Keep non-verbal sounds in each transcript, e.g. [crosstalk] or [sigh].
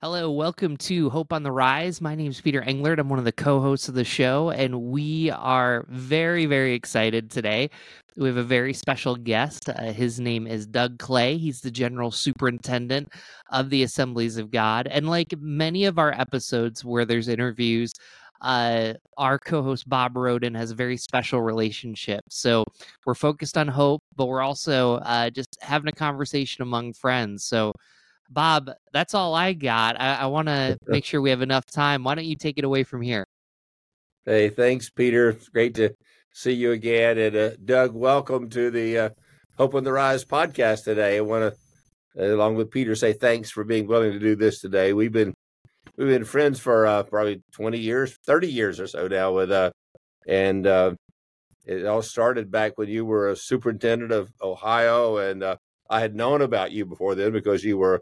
Hello, welcome to Hope on the Rise. My name is Peter Englert. I'm one of the co hosts of the show, and we are very, very excited today. We have a very special guest. Uh, his name is Doug Clay. He's the general superintendent of the Assemblies of God. And like many of our episodes where there's interviews, uh, our co host Bob Rhoden has a very special relationship. So we're focused on hope, but we're also uh, just having a conversation among friends. So Bob, that's all I got. I, I want to [laughs] make sure we have enough time. Why don't you take it away from here? Hey, thanks, Peter. It's great to see you again. And uh, Doug, welcome to the uh, Hope on the Rise podcast today. I want to, uh, along with Peter, say thanks for being willing to do this today. We've been we've been friends for uh, probably twenty years, thirty years or so now. With uh, and uh, it all started back when you were a superintendent of Ohio, and uh, I had known about you before then because you were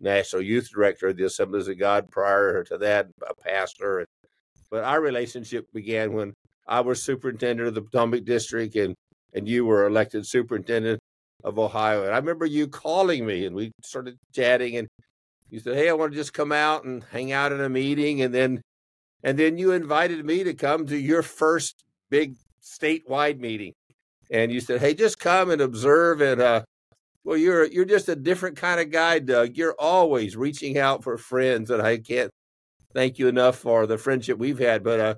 national youth director of the Assemblies of God prior to that, a pastor. But our relationship began when I was superintendent of the Potomac District and, and you were elected superintendent of Ohio. And I remember you calling me and we started chatting and you said, Hey, I want to just come out and hang out in a meeting. And then and then you invited me to come to your first big statewide meeting. And you said, Hey, just come and observe and uh, well, you're you're just a different kind of guy, Doug. You're always reaching out for friends, and I can't thank you enough for the friendship we've had. But uh,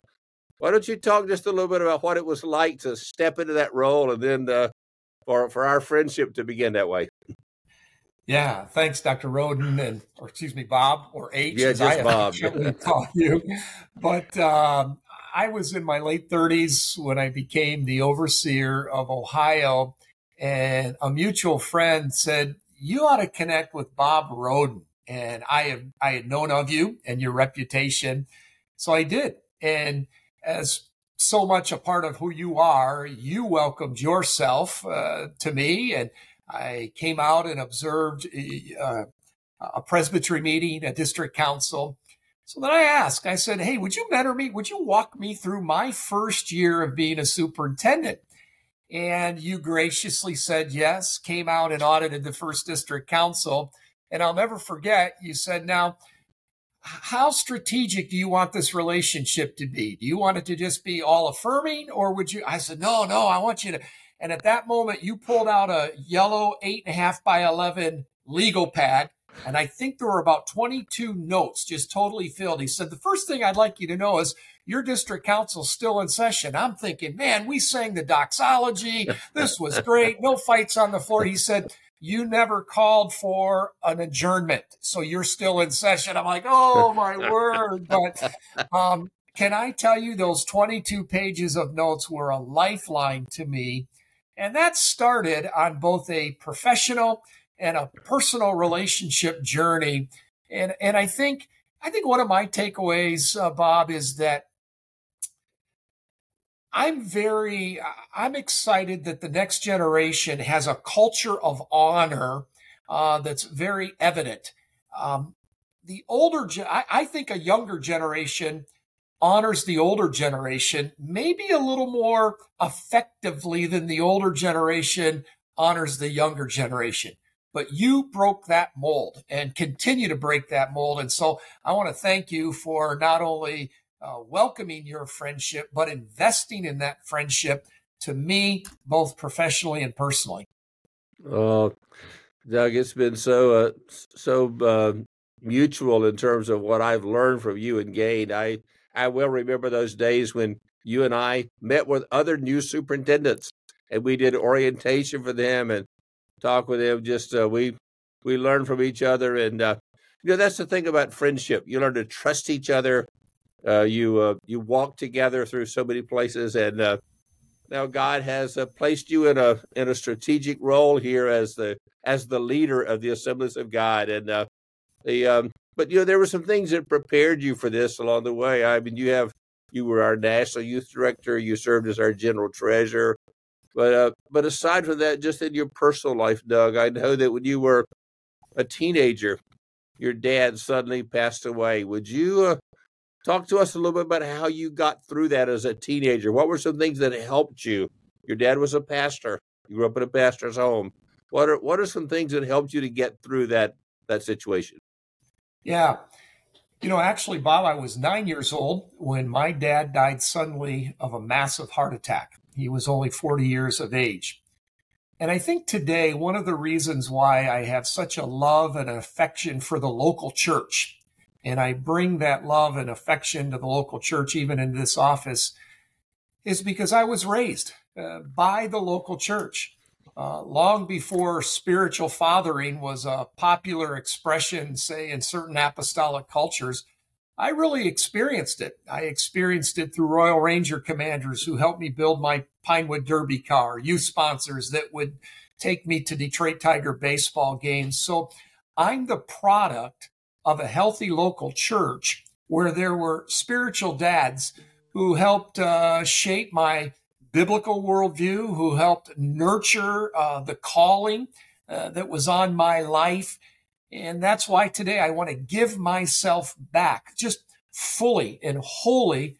why don't you talk just a little bit about what it was like to step into that role, and then uh, for for our friendship to begin that way? Yeah, thanks, Dr. Rhoden, and or excuse me, Bob or H. Yeah, just I [laughs] Bob. call you. But um, I was in my late 30s when I became the overseer of Ohio and a mutual friend said, you ought to connect with Bob Rhoden. And I have, I had known of you and your reputation. So I did. And as so much a part of who you are, you welcomed yourself uh, to me. And I came out and observed uh, a presbytery meeting, a district council. So then I asked, I said, Hey, would you mentor me? Would you walk me through my first year of being a superintendent? And you graciously said yes, came out and audited the first district council. And I'll never forget, you said, now, how strategic do you want this relationship to be? Do you want it to just be all affirming or would you? I said, no, no, I want you to. And at that moment, you pulled out a yellow eight and a half by 11 legal pad. And I think there were about 22 notes just totally filled. He said, the first thing I'd like you to know is your district council's still in session. I'm thinking, man, we sang the doxology. This was great. No fights on the floor. He said, you never called for an adjournment. So you're still in session. I'm like, oh my [laughs] word. But um, can I tell you, those 22 pages of notes were a lifeline to me. And that started on both a professional and a personal relationship journey. And, and I think, I think one of my takeaways, uh, Bob, is that I'm very, I'm excited that the next generation has a culture of honor uh, that's very evident. Um, the older, I, I think a younger generation honors the older generation maybe a little more effectively than the older generation honors the younger generation. But you broke that mold and continue to break that mold. And so I want to thank you for not only uh, welcoming your friendship, but investing in that friendship to me, both professionally and personally. Oh, Doug, it's been so uh, so uh, mutual in terms of what I've learned from you and gained. I I will remember those days when you and I met with other new superintendents and we did orientation for them and talk with them. Just uh, we we learn from each other, and uh, you know that's the thing about friendship. You learn to trust each other uh, you uh, you walk together through so many places, and uh, now God has uh, placed you in a in a strategic role here as the as the leader of the Assemblies of God. And uh, the um, but you know there were some things that prepared you for this along the way. I mean, you have you were our national youth director. You served as our general treasurer. But uh, but aside from that, just in your personal life, Doug, I know that when you were a teenager, your dad suddenly passed away. Would you Talk to us a little bit about how you got through that as a teenager. What were some things that helped you? Your dad was a pastor. You grew up in a pastor's home. What are what are some things that helped you to get through that that situation? Yeah. You know, actually, Bob, I was nine years old when my dad died suddenly of a massive heart attack. He was only 40 years of age. And I think today, one of the reasons why I have such a love and affection for the local church, and I bring that love and affection to the local church, even in this office, is because I was raised uh, by the local church. Uh, long before spiritual fathering was a popular expression, say, in certain apostolic cultures, I really experienced it. I experienced it through Royal Ranger commanders who helped me build my Pinewood Derby car, youth sponsors that would take me to Detroit Tiger baseball games. So I'm the product of a healthy local church where there were spiritual dads who helped uh, shape my biblical worldview, who helped nurture uh, the calling uh, that was on my life. And that's why today I want to give myself back just fully and wholly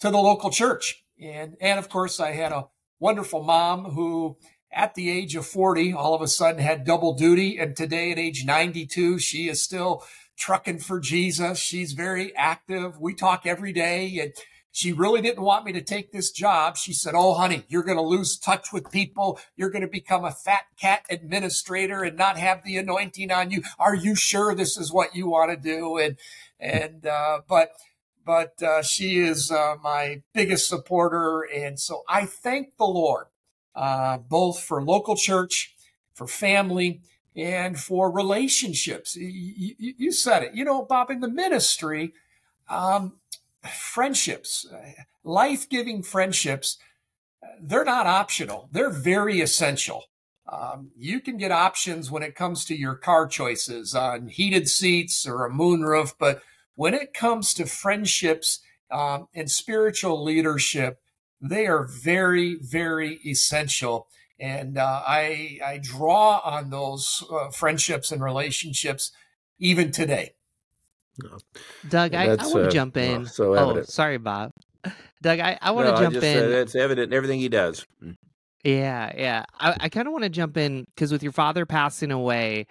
to the local church. And, and of course, I had a wonderful mom who, at the age of 40, all of a sudden had double duty. And today, at age 92, she is still trucking for Jesus. She's very active. We talk every day. And she really didn't want me to take this job. She said, Oh, honey, you're going to lose touch with people. You're going to become a fat cat administrator and not have the anointing on you. Are you sure this is what you want to do? And, and, uh, but, but, uh, she is, uh, my biggest supporter. And so I thank the Lord, uh, both for local church, for family, and for relationships. You, you, you said it, you know, Bob, in the ministry, um, friendships, life giving friendships, they're not optional. They're very essential. Um, you can get options when it comes to your car choices on heated seats or a moonroof, but when it comes to friendships um, and spiritual leadership, they are very, very essential. And uh, I, I draw on those uh, friendships and relationships even today. No. Doug, I, I want to uh, jump in. so oh, sorry, Bob. Doug, I, I want to no, jump just, in. Uh, it's evident in everything he does. Yeah, yeah. I, I kind of want to jump in because with your father passing away,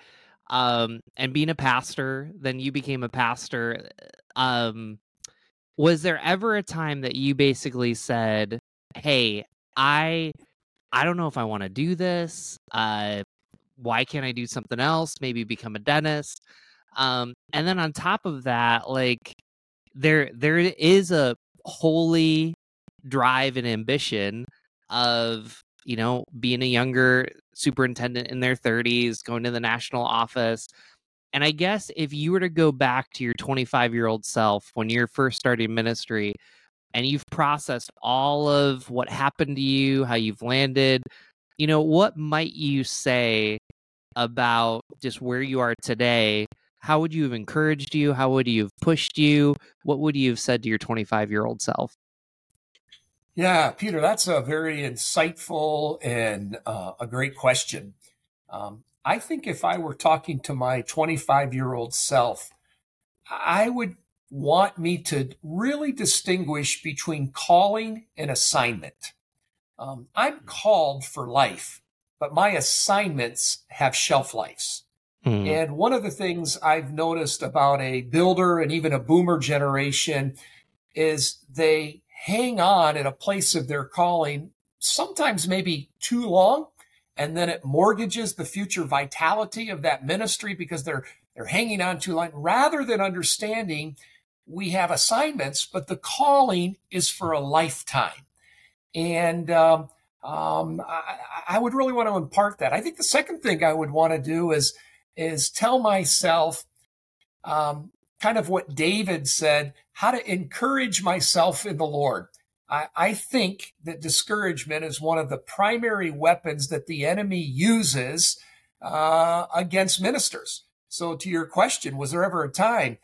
um, and being a pastor, then you became a pastor. Um, was there ever a time that you basically said, "Hey, I, I don't know if I want to do this. Uh, why can't I do something else? Maybe become a dentist." Um, and then on top of that, like there there is a holy drive and ambition of you know being a younger superintendent in their 30s going to the national office and i guess if you were to go back to your 25 year old self when you're first starting ministry and you've processed all of what happened to you how you've landed you know what might you say about just where you are today how would you have encouraged you? How would you have pushed you? What would you have said to your 25 year old self? Yeah, Peter, that's a very insightful and uh, a great question. Um, I think if I were talking to my 25 year old self, I would want me to really distinguish between calling and assignment. Um, I'm called for life, but my assignments have shelf lives. Mm. And one of the things I've noticed about a builder and even a boomer generation is they hang on at a place of their calling, sometimes maybe too long. And then it mortgages the future vitality of that ministry because they're, they're hanging on too long rather than understanding we have assignments, but the calling is for a lifetime. And, um, um, I, I would really want to impart that. I think the second thing I would want to do is, is tell myself um, kind of what David said, how to encourage myself in the Lord. I, I think that discouragement is one of the primary weapons that the enemy uses uh, against ministers. So, to your question, was there ever a time?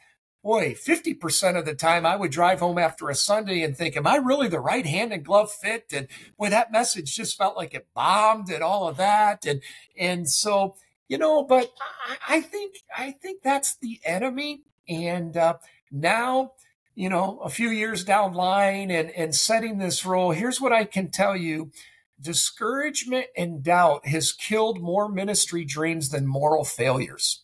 Boy, 50% of the time I would drive home after a Sunday and think, Am I really the right hand and glove fit? And boy, that message just felt like it bombed and all of that. And, and so, you know, but I, think I think that's the enemy. And uh, now, you know, a few years down line and and setting this role, here's what I can tell you: discouragement and doubt has killed more ministry dreams than moral failures.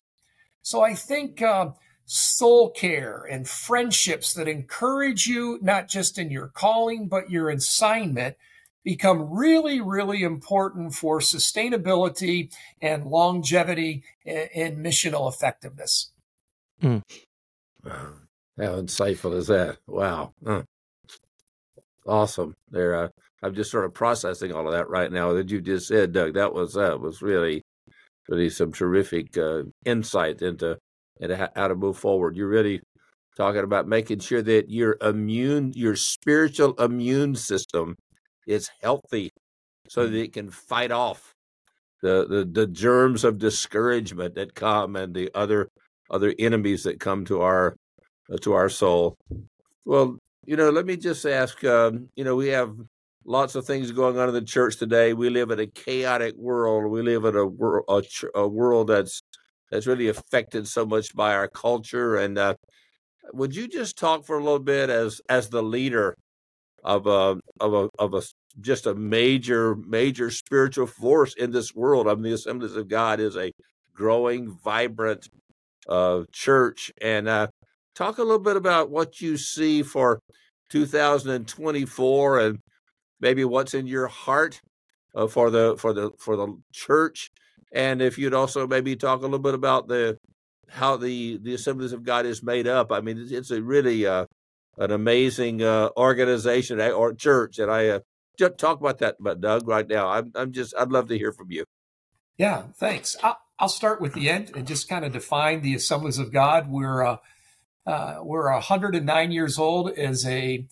So I think uh, soul care and friendships that encourage you not just in your calling but your assignment become really really important for sustainability and longevity and, missional effectiveness mm. wow. how insightful is that wow huh. awesome there uh, i'm just sort of processing all of that right now that you just said doug that was that was really really some terrific uh, insight into and how to move forward. You're really talking about making sure that your immune, your spiritual immune system is healthy so that mm-hmm. it can fight off the, the, the germs of discouragement that come and the other other enemies that come to our uh, to our soul. Well, you know, let me just ask. Um, you know, we have lots of things going on in the church today. We live in a chaotic world. We live in a, a, a world that's that's really affected so much by our culture. And uh, would you just talk for a little bit as as the leader of a of a of a just a major major spiritual force in this world? I mean, the Assemblies of God is a growing, vibrant uh, church, and uh, talk a little bit about what you see for 2024 and maybe what's in your heart uh, for the for the for the church and if you'd also maybe talk a little bit about the how the the Assemblies of God is made up. I mean, it's, it's a really uh, an amazing uh, organization eh, or church, and I uh, just talk about that, but Doug, right now, I'm I'm just I'd love to hear from you. Yeah, thanks. I'll, I'll start with the end and just kind of define the Assemblies of God. We're uh, uh, we're 109 years old as a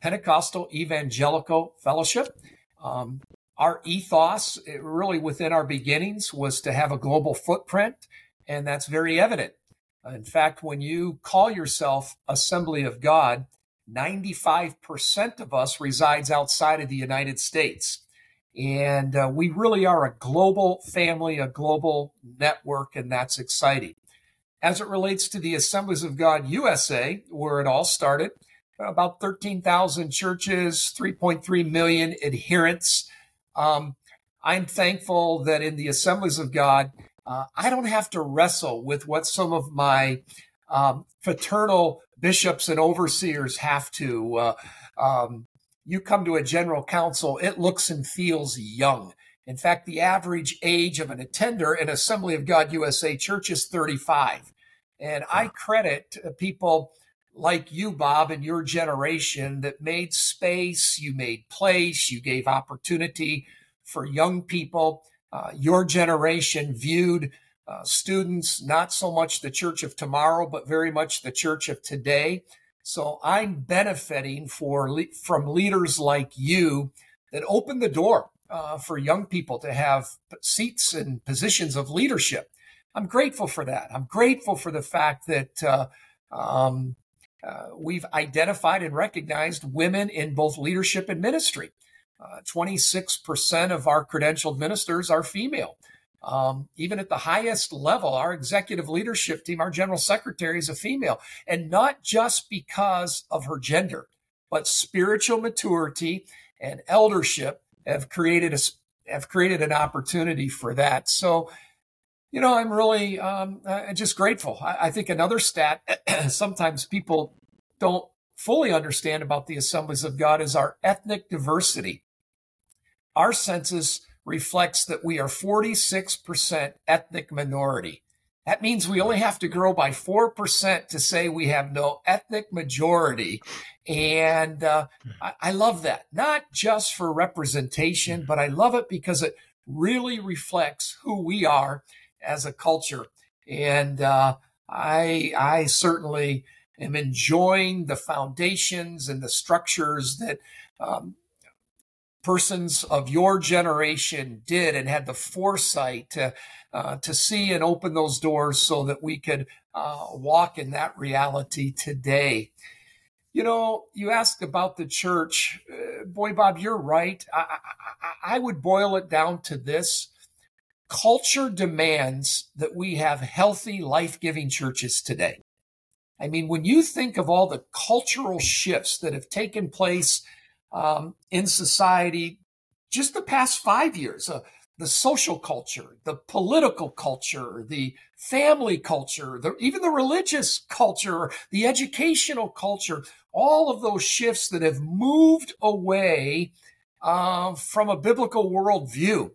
Pentecostal evangelical fellowship. Um, our ethos, really within our beginnings, was to have a global footprint, and that's very evident. In fact, when you call yourself Assembly of God, 95% of us resides outside of the United States. And uh, we really are a global family, a global network, and that's exciting. As it relates to the Assemblies of God USA, where it all started, about 13,000 churches, 3.3 million adherents. Um, I'm thankful that in the assemblies of God, uh, I don't have to wrestle with what some of my um, fraternal bishops and overseers have to. Uh, um, you come to a general council, it looks and feels young. In fact, the average age of an attender in Assembly of God USA Church is 35. And I credit people like you, Bob, and your generation that made space, you made place, you gave opportunity for young people. Uh, your generation viewed uh, students not so much the church of tomorrow, but very much the church of today. So I'm benefiting for from leaders like you that open the door uh, for young people to have seats and positions of leadership. I'm grateful for that. I'm grateful for the fact that uh, um, uh, we've identified and recognized women in both leadership and ministry. Uh, 26% of our credentialed ministers are female. Um, even at the highest level, our executive leadership team, our general secretary is a female, and not just because of her gender, but spiritual maturity and eldership have created a have created an opportunity for that. So you know, I'm really um, uh, just grateful. I, I think another stat [clears throat] sometimes people don't fully understand about the assemblies of God is our ethnic diversity. Our census reflects that we are 46% ethnic minority. That means we only have to grow by 4% to say we have no ethnic majority. And uh, I, I love that, not just for representation, but I love it because it really reflects who we are as a culture. And uh, I, I certainly am enjoying the foundations and the structures that um, persons of your generation did and had the foresight to, uh, to see and open those doors so that we could uh, walk in that reality today. You know, you asked about the church. Uh, boy, Bob, you're right. I, I, I would boil it down to this culture demands that we have healthy, life giving churches today. I mean, when you think of all the cultural shifts that have taken place um, in society just the past five years, uh, the social culture, the political culture, the family culture, the, even the religious culture, the educational culture, all of those shifts that have moved away uh, from a biblical worldview.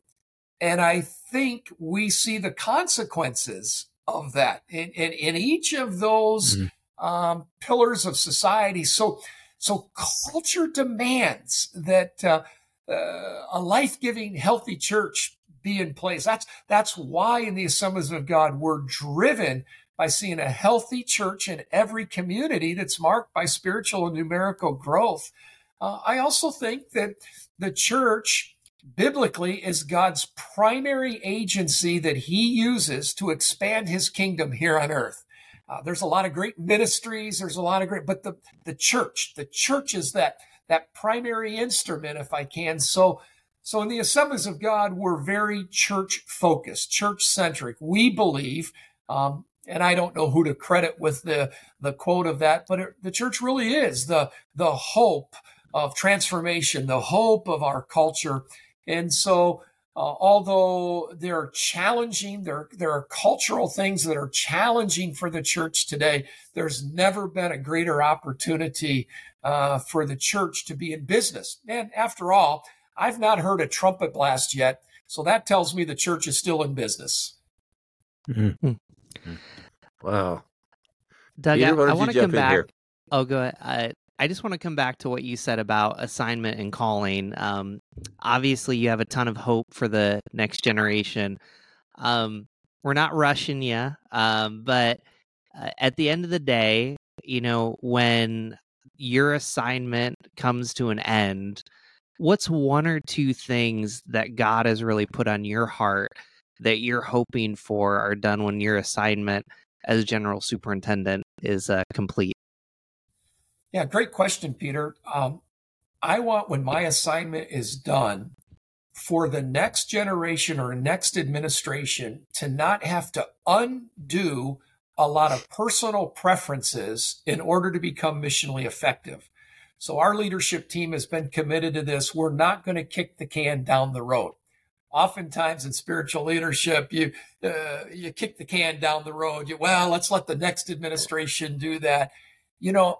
And I think we see the consequences of that in, in, in each of those mm-hmm. um, pillars of society. So, so culture demands that uh, uh, a life-giving, healthy church be in place. That's that's why in the Assemblies of God we're driven by seeing a healthy church in every community that's marked by spiritual and numerical growth. Uh, I also think that the church biblically is God's primary agency that he uses to expand his kingdom here on earth. Uh, there's a lot of great ministries. There's a lot of great, but the, the church, the church is that, that primary instrument, if I can. So, so in the assemblies of God, we're very church focused, church centric. We believe, um, and I don't know who to credit with the, the quote of that, but it, the church really is the, the hope of transformation, the hope of our culture. And so, uh, although there are challenging, there, there are cultural things that are challenging for the church today, there's never been a greater opportunity uh, for the church to be in business. And after all, I've not heard a trumpet blast yet. So that tells me the church is still in business. Mm-hmm. Hmm. Wow. Doug, Peter, I, I want to come back. Here? Oh, go ahead. I, I just want to come back to what you said about assignment and calling. Um, obviously, you have a ton of hope for the next generation. Um, we're not rushing you, um, but uh, at the end of the day, you know, when your assignment comes to an end, what's one or two things that God has really put on your heart that you're hoping for are done when your assignment as general superintendent is uh, complete? Yeah, great question, Peter. Um, I want when my assignment is done for the next generation or next administration to not have to undo a lot of personal preferences in order to become missionally effective. So our leadership team has been committed to this. We're not going to kick the can down the road. Oftentimes in spiritual leadership, you uh, you kick the can down the road. You well, let's let the next administration do that. You know,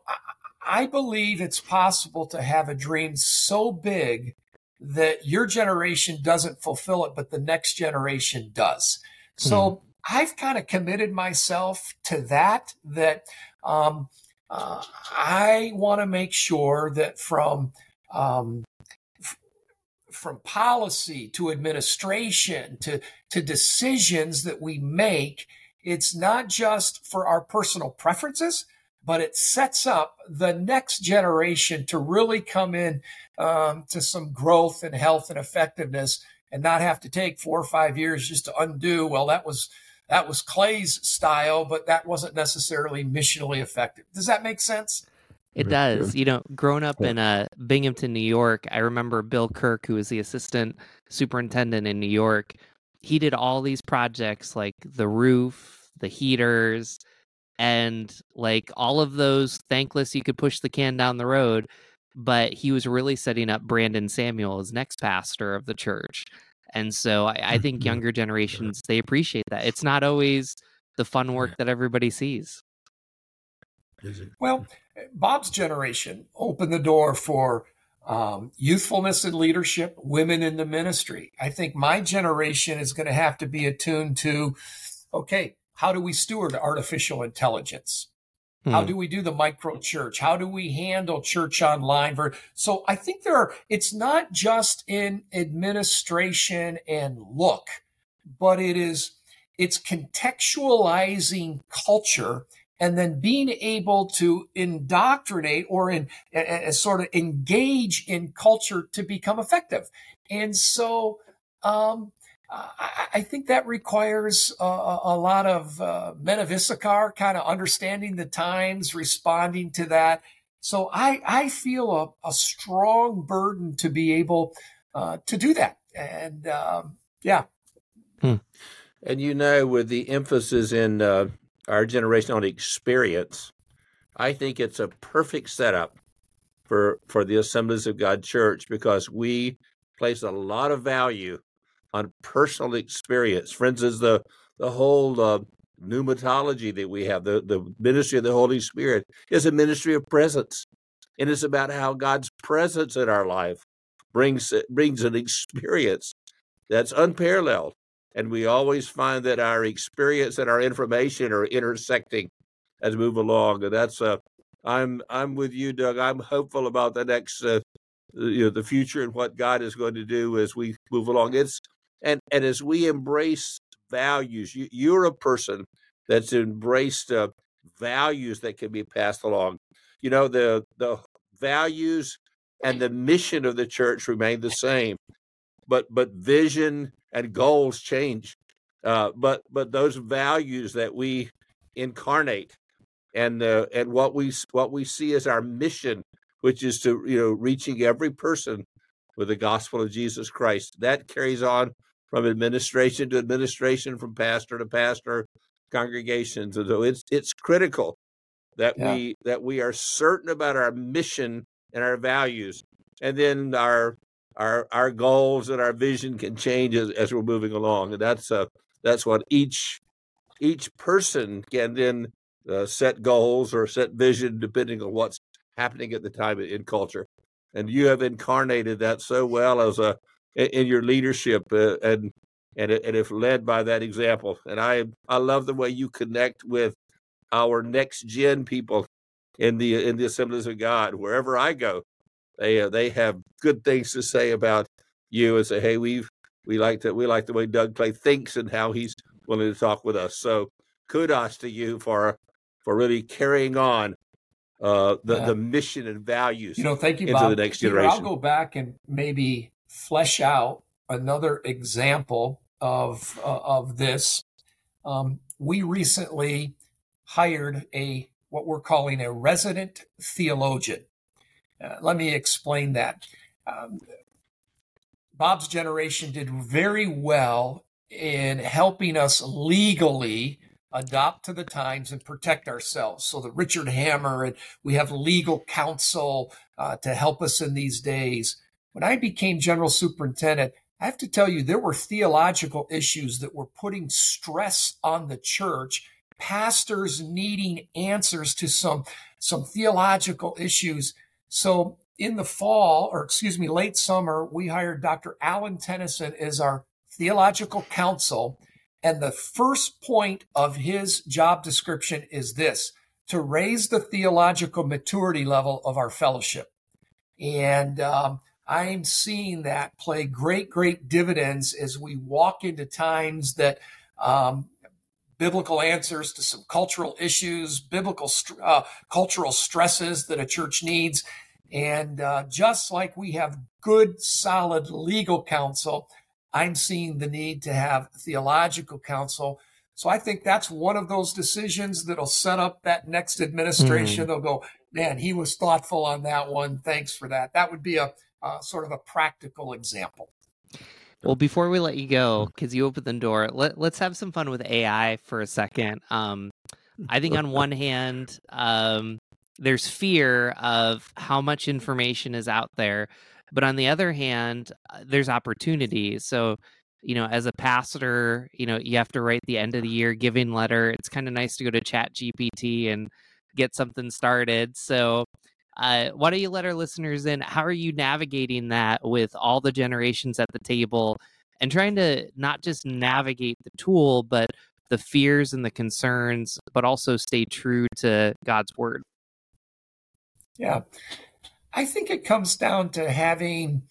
I believe it's possible to have a dream so big that your generation doesn't fulfill it, but the next generation does. So mm. I've kind of committed myself to that, that, um, uh, I want to make sure that from, um, f- from policy to administration to, to decisions that we make, it's not just for our personal preferences, but it sets up the next generation to really come in um, to some growth and health and effectiveness and not have to take four or five years just to undo well that was that was clay's style but that wasn't necessarily missionally effective does that make sense it does. You know, growing up in uh, Binghamton, New York, I remember Bill Kirk, who was the assistant superintendent in New York. He did all these projects like the roof, the heaters, and like all of those thankless you could push the can down the road but he was really setting up brandon samuel as next pastor of the church and so I, I think mm-hmm. younger generations they appreciate that. It's not always the fun work that everybody sees. Well bob's generation opened the door for um, youthfulness in leadership women in the ministry. I think my generation is going to have to be attuned to okay how do we steward artificial intelligence? Hmm. How do we do the micro church? How do we handle church online? So I think there are, it's not just in administration and look, but it is, it's contextualizing culture and then being able to indoctrinate or in uh, sort of engage in culture to become effective. And so, um, I, think that requires a, a lot of uh, men of Issachar kind of understanding the times, responding to that. So I, I feel a, a strong burden to be able uh, to do that. And um, yeah. Hmm. And you know, with the emphasis in uh, our generation on experience, I think it's a perfect setup for for the Assemblies of God Church because we place a lot of value on personal experience. Friends, is the the whole uh, pneumatology that we have, the the ministry of the Holy Spirit, is a ministry of presence, and it's about how God's presence in our life brings brings an experience that's unparalleled. And we always find that our experience and our information are intersecting as we move along. And that's uh, I'm I'm with you, Doug. I'm hopeful about the next uh, you know the future and what God is going to do as we move along. It's and and as we embrace values, you, you're a person that's embraced uh, values that can be passed along. You know the the values and the mission of the church remain the same, but but vision and goals change. Uh, but but those values that we incarnate and uh, and what we what we see as our mission, which is to you know reaching every person with the gospel of Jesus Christ, that carries on from administration to administration, from pastor to pastor, congregations, and so it's it's critical that yeah. we that we are certain about our mission and our values, and then our our our goals and our vision can change as, as we're moving along, and that's uh that's what each each person can then uh, set goals or set vision depending on what's happening at the time in culture. And you have incarnated that so well as a in your leadership uh, and and and if led by that example. And I I love the way you connect with our next gen people in the in the assemblies of God wherever I go. They uh, they have good things to say about you and say, hey, we've we like that we like the way Doug Clay thinks and how he's willing to talk with us. So kudos to you for for really carrying on uh, the yeah. the mission and values. You know, thank you, into Bob. the next generation. Peter, I'll go back and maybe flesh out another example of uh, of this. Um, we recently hired a what we're calling a resident theologian. Uh, let me explain that. Um, Bob's generation did very well in helping us legally adopt to the times and protect ourselves. So the Richard Hammar and we have legal counsel uh, to help us in these days. When I became general superintendent, I have to tell you, there were theological issues that were putting stress on the church, pastors needing answers to some, some theological issues. So in the fall, or excuse me, late summer, we hired Dr. Alan Tennyson as our theological counsel. And the first point of his job description is this to raise the theological maturity level of our fellowship. And um, I'm seeing that play great, great dividends as we walk into times that um, biblical answers to some cultural issues, biblical uh, cultural stresses that a church needs. And uh, just like we have good, solid legal counsel, I'm seeing the need to have theological counsel. So I think that's one of those decisions that'll set up that next administration. Mm. They'll go, man, he was thoughtful on that one. Thanks for that. That would be a uh, sort of a practical example. Well, before we let you go, because you opened the door, let, let's have some fun with AI for a second. Um, I think on one hand, um, there's fear of how much information is out there but on the other hand, uh, there's opportunity. So, you know, as a pastor, you know, you have to write the end of the year giving letter. It's kind of nice to go to Chat GPT and get something started. So, uh, why don't you let our listeners in? How are you navigating that with all the generations at the table and trying to not just navigate the tool, but the fears and the concerns, but also stay true to God's word? Yeah. I think it comes down to having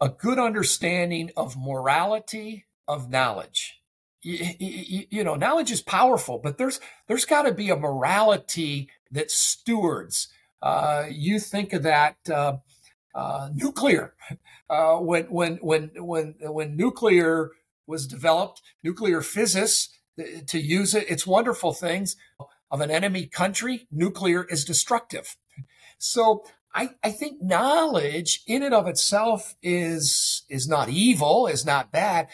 a good understanding of morality of knowledge. You, you, you know, knowledge is powerful, but there's there's got to be a morality that stewards. Uh, you think of that uh, uh, nuclear [laughs] uh, when when when when when nuclear was developed, nuclear physics to use it. It's wonderful things of an enemy country. Nuclear is destructive. So I, I think knowledge in and of itself is is not evil, is not bad,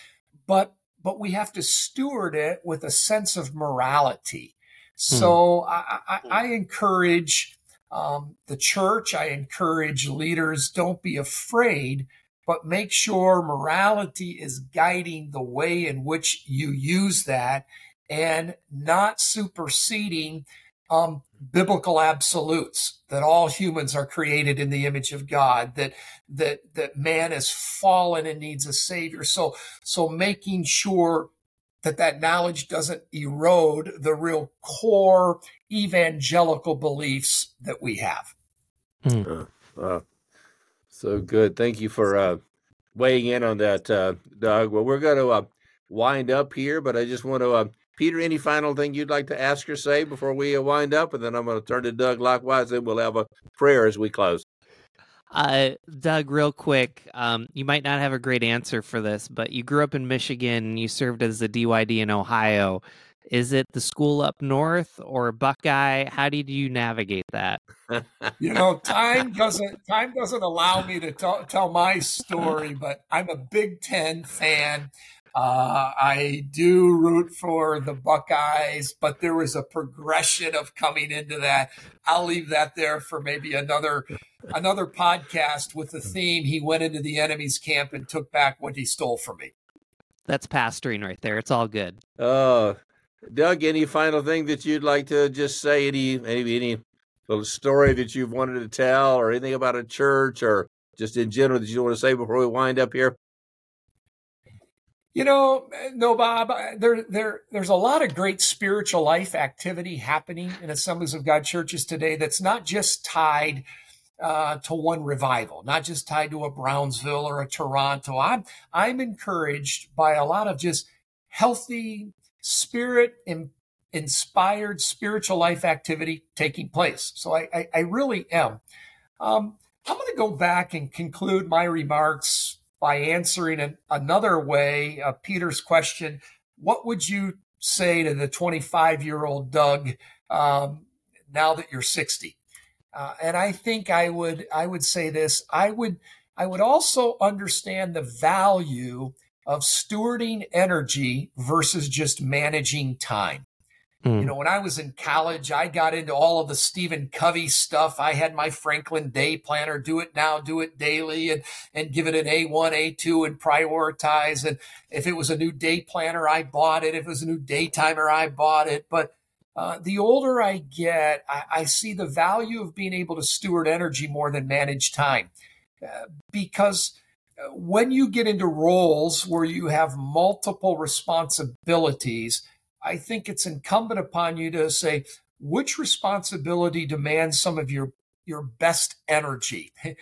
but but we have to steward it with a sense of morality. So hmm. I, I, I, encourage um, the church. I encourage leaders. Don't be afraid but make sure morality is guiding the way in which you use that and not superseding um, biblical absolutes that all humans are created in the image of God, that that that man is fallen and needs a savior. So so making sure that that knowledge doesn't erode the real core evangelical beliefs that we have. Mm. Uh, uh, so good. Thank you for uh, weighing in on that, uh, Doug. Well, we're going to uh, wind up here, but I just want to, uh, Peter, any final thing you'd like to ask or say before we wind up? And then I'm going to turn to Doug likewise, and we'll have a prayer as we close. Uh, Doug, real quick, um, you might not have a great answer for this, but you grew up in Michigan. You served as a DYD in Ohio. Is it the school up north or Buckeye? How did you navigate that? you know, time doesn't time doesn't allow me to t- tell my story, but I'm a Big Ten fan. Uh, I do root for the Buckeyes, but there was a progression of coming into that. I'll leave that there for maybe another another podcast with the theme. He went into the enemy's camp and took back what he stole from me. That's pastoring right there. It's all good. Oh, Doug, any final thing that you'd like to just say? Any maybe any little story that you've wanted to tell, or anything about a church, or just in general that you want to say before we wind up here? You know, no, Bob. There, there, there's a lot of great spiritual life activity happening in Assemblies of God churches today. That's not just tied uh, to one revival, not just tied to a Brownsville or a Toronto. I'm, I'm encouraged by a lot of just healthy, spirit inspired spiritual life activity taking place. So I, I, I really am. Um, I'm going to go back and conclude my remarks by answering an, another way uh, Peter's question. What would you say to the 25 year old Doug um, now that you're 60? Uh, and I think I would I would say this. I would I would also understand the value of stewarding energy versus just managing time. Mm. You know, when I was in college, I got into all of the Stephen Covey stuff. I had my Franklin Day Planner, do it now, do it daily, and and give it an A one, A two, and prioritize. And if it was a new day planner, I bought it. If it was a new day timer, I bought it. But uh, the older I get, I, I, see the value of being able to steward energy more than manage time, uh, because when you get into roles where you have multiple responsibilities I think it's incumbent upon you to say which responsibility demands some of your your best energy. [laughs]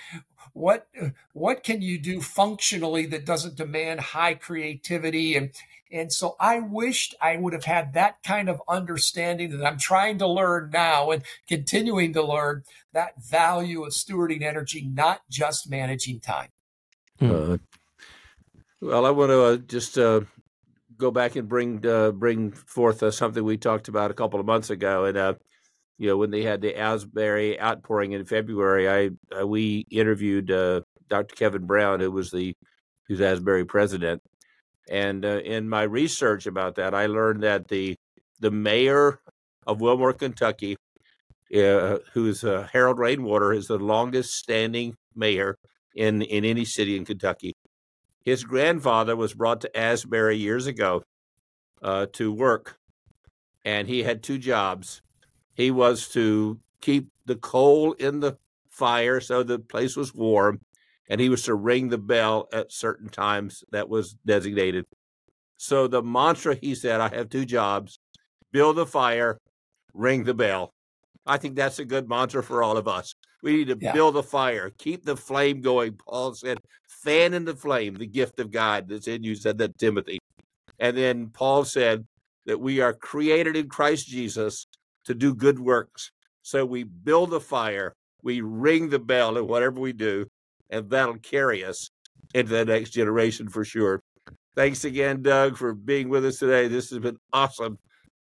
what what can you do functionally that doesn't demand high creativity and and so I wished I would have had that kind of understanding that I'm trying to learn now and continuing to learn that value of stewarding energy, not just managing time. Uh, well, I want to uh, just uh, go back and bring uh, bring forth uh, something we talked about a couple of months ago, and uh, you know when they had the Asbury outpouring in February, I uh, we interviewed Dr. Kevin Brown, who was the who's Asbury president, and in my research about that, I learned that the the mayor of Wilmore, Kentucky, who's Harold Rainwater, is the longest standing mayor in in any city in Kentucky. His grandfather was brought to Asbury years ago uh, to work, and he had two jobs. He was to keep the coal in the fire so the place was warm, and he was to ring the bell at certain times that was designated. So the mantra he said, I have two jobs build the fire, ring the bell. I think that's a good mantra for all of us. We need to yeah. build a fire, keep the flame going. Paul said, fan in the flame, the gift of God that's in you, said that Timothy. And then Paul said that we are created in Christ Jesus to do good works. So we build a fire, we ring the bell in whatever we do, and that'll carry us into the next generation for sure. Thanks again, Doug, for being with us today. This has been awesome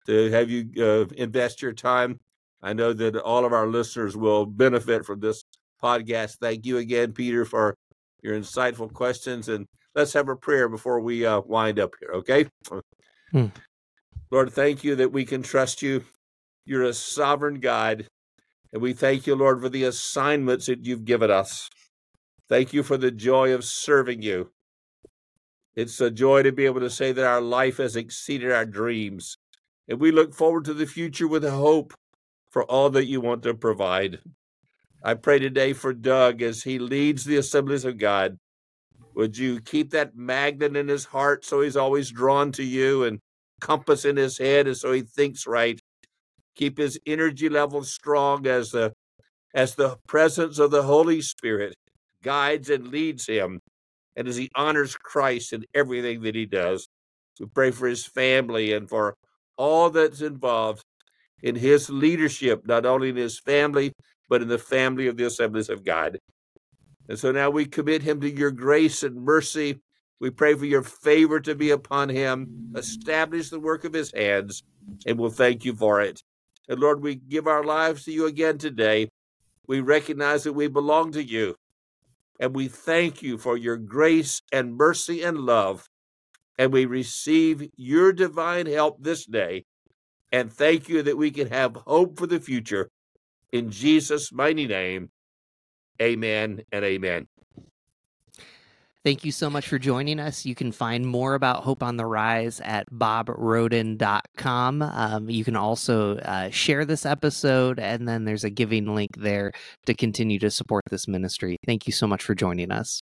to have you uh, invest your time I know that all of our listeners will benefit from this podcast. Thank you again, Peter, for your insightful questions. And let's have a prayer before we uh, wind up here, okay? Hmm. Lord, thank you that we can trust you. You're a sovereign God. And we thank you, Lord, for the assignments that you've given us. Thank you for the joy of serving you. It's a joy to be able to say that our life has exceeded our dreams. And we look forward to the future with hope for all that you want to provide. I pray today for Doug as he leads the assemblies of God. Would you keep that magnet in his heart so he's always drawn to you and compass in his head and so he thinks right? Keep his energy level strong as the as the presence of the Holy Spirit guides and leads him and as he honors Christ in everything that he does. We pray for his family and for all that's involved in his leadership, not only in his family, but in the family of the assemblies of God. And so now we commit him to your grace and mercy. We pray for your favor to be upon him. Establish the work of his hands, and we'll thank you for it. And Lord, we give our lives to you again today. We recognize that we belong to you. And we thank you for your grace and mercy and love. And we receive your divine help this day. And thank you that we can have hope for the future. In Jesus' mighty name, amen and amen. Thank you so much for joining us. You can find more about Hope on the Rise at bobrhoden.com. Um, you can also uh, share this episode, and then there's a giving link there to continue to support this ministry. Thank you so much for joining us.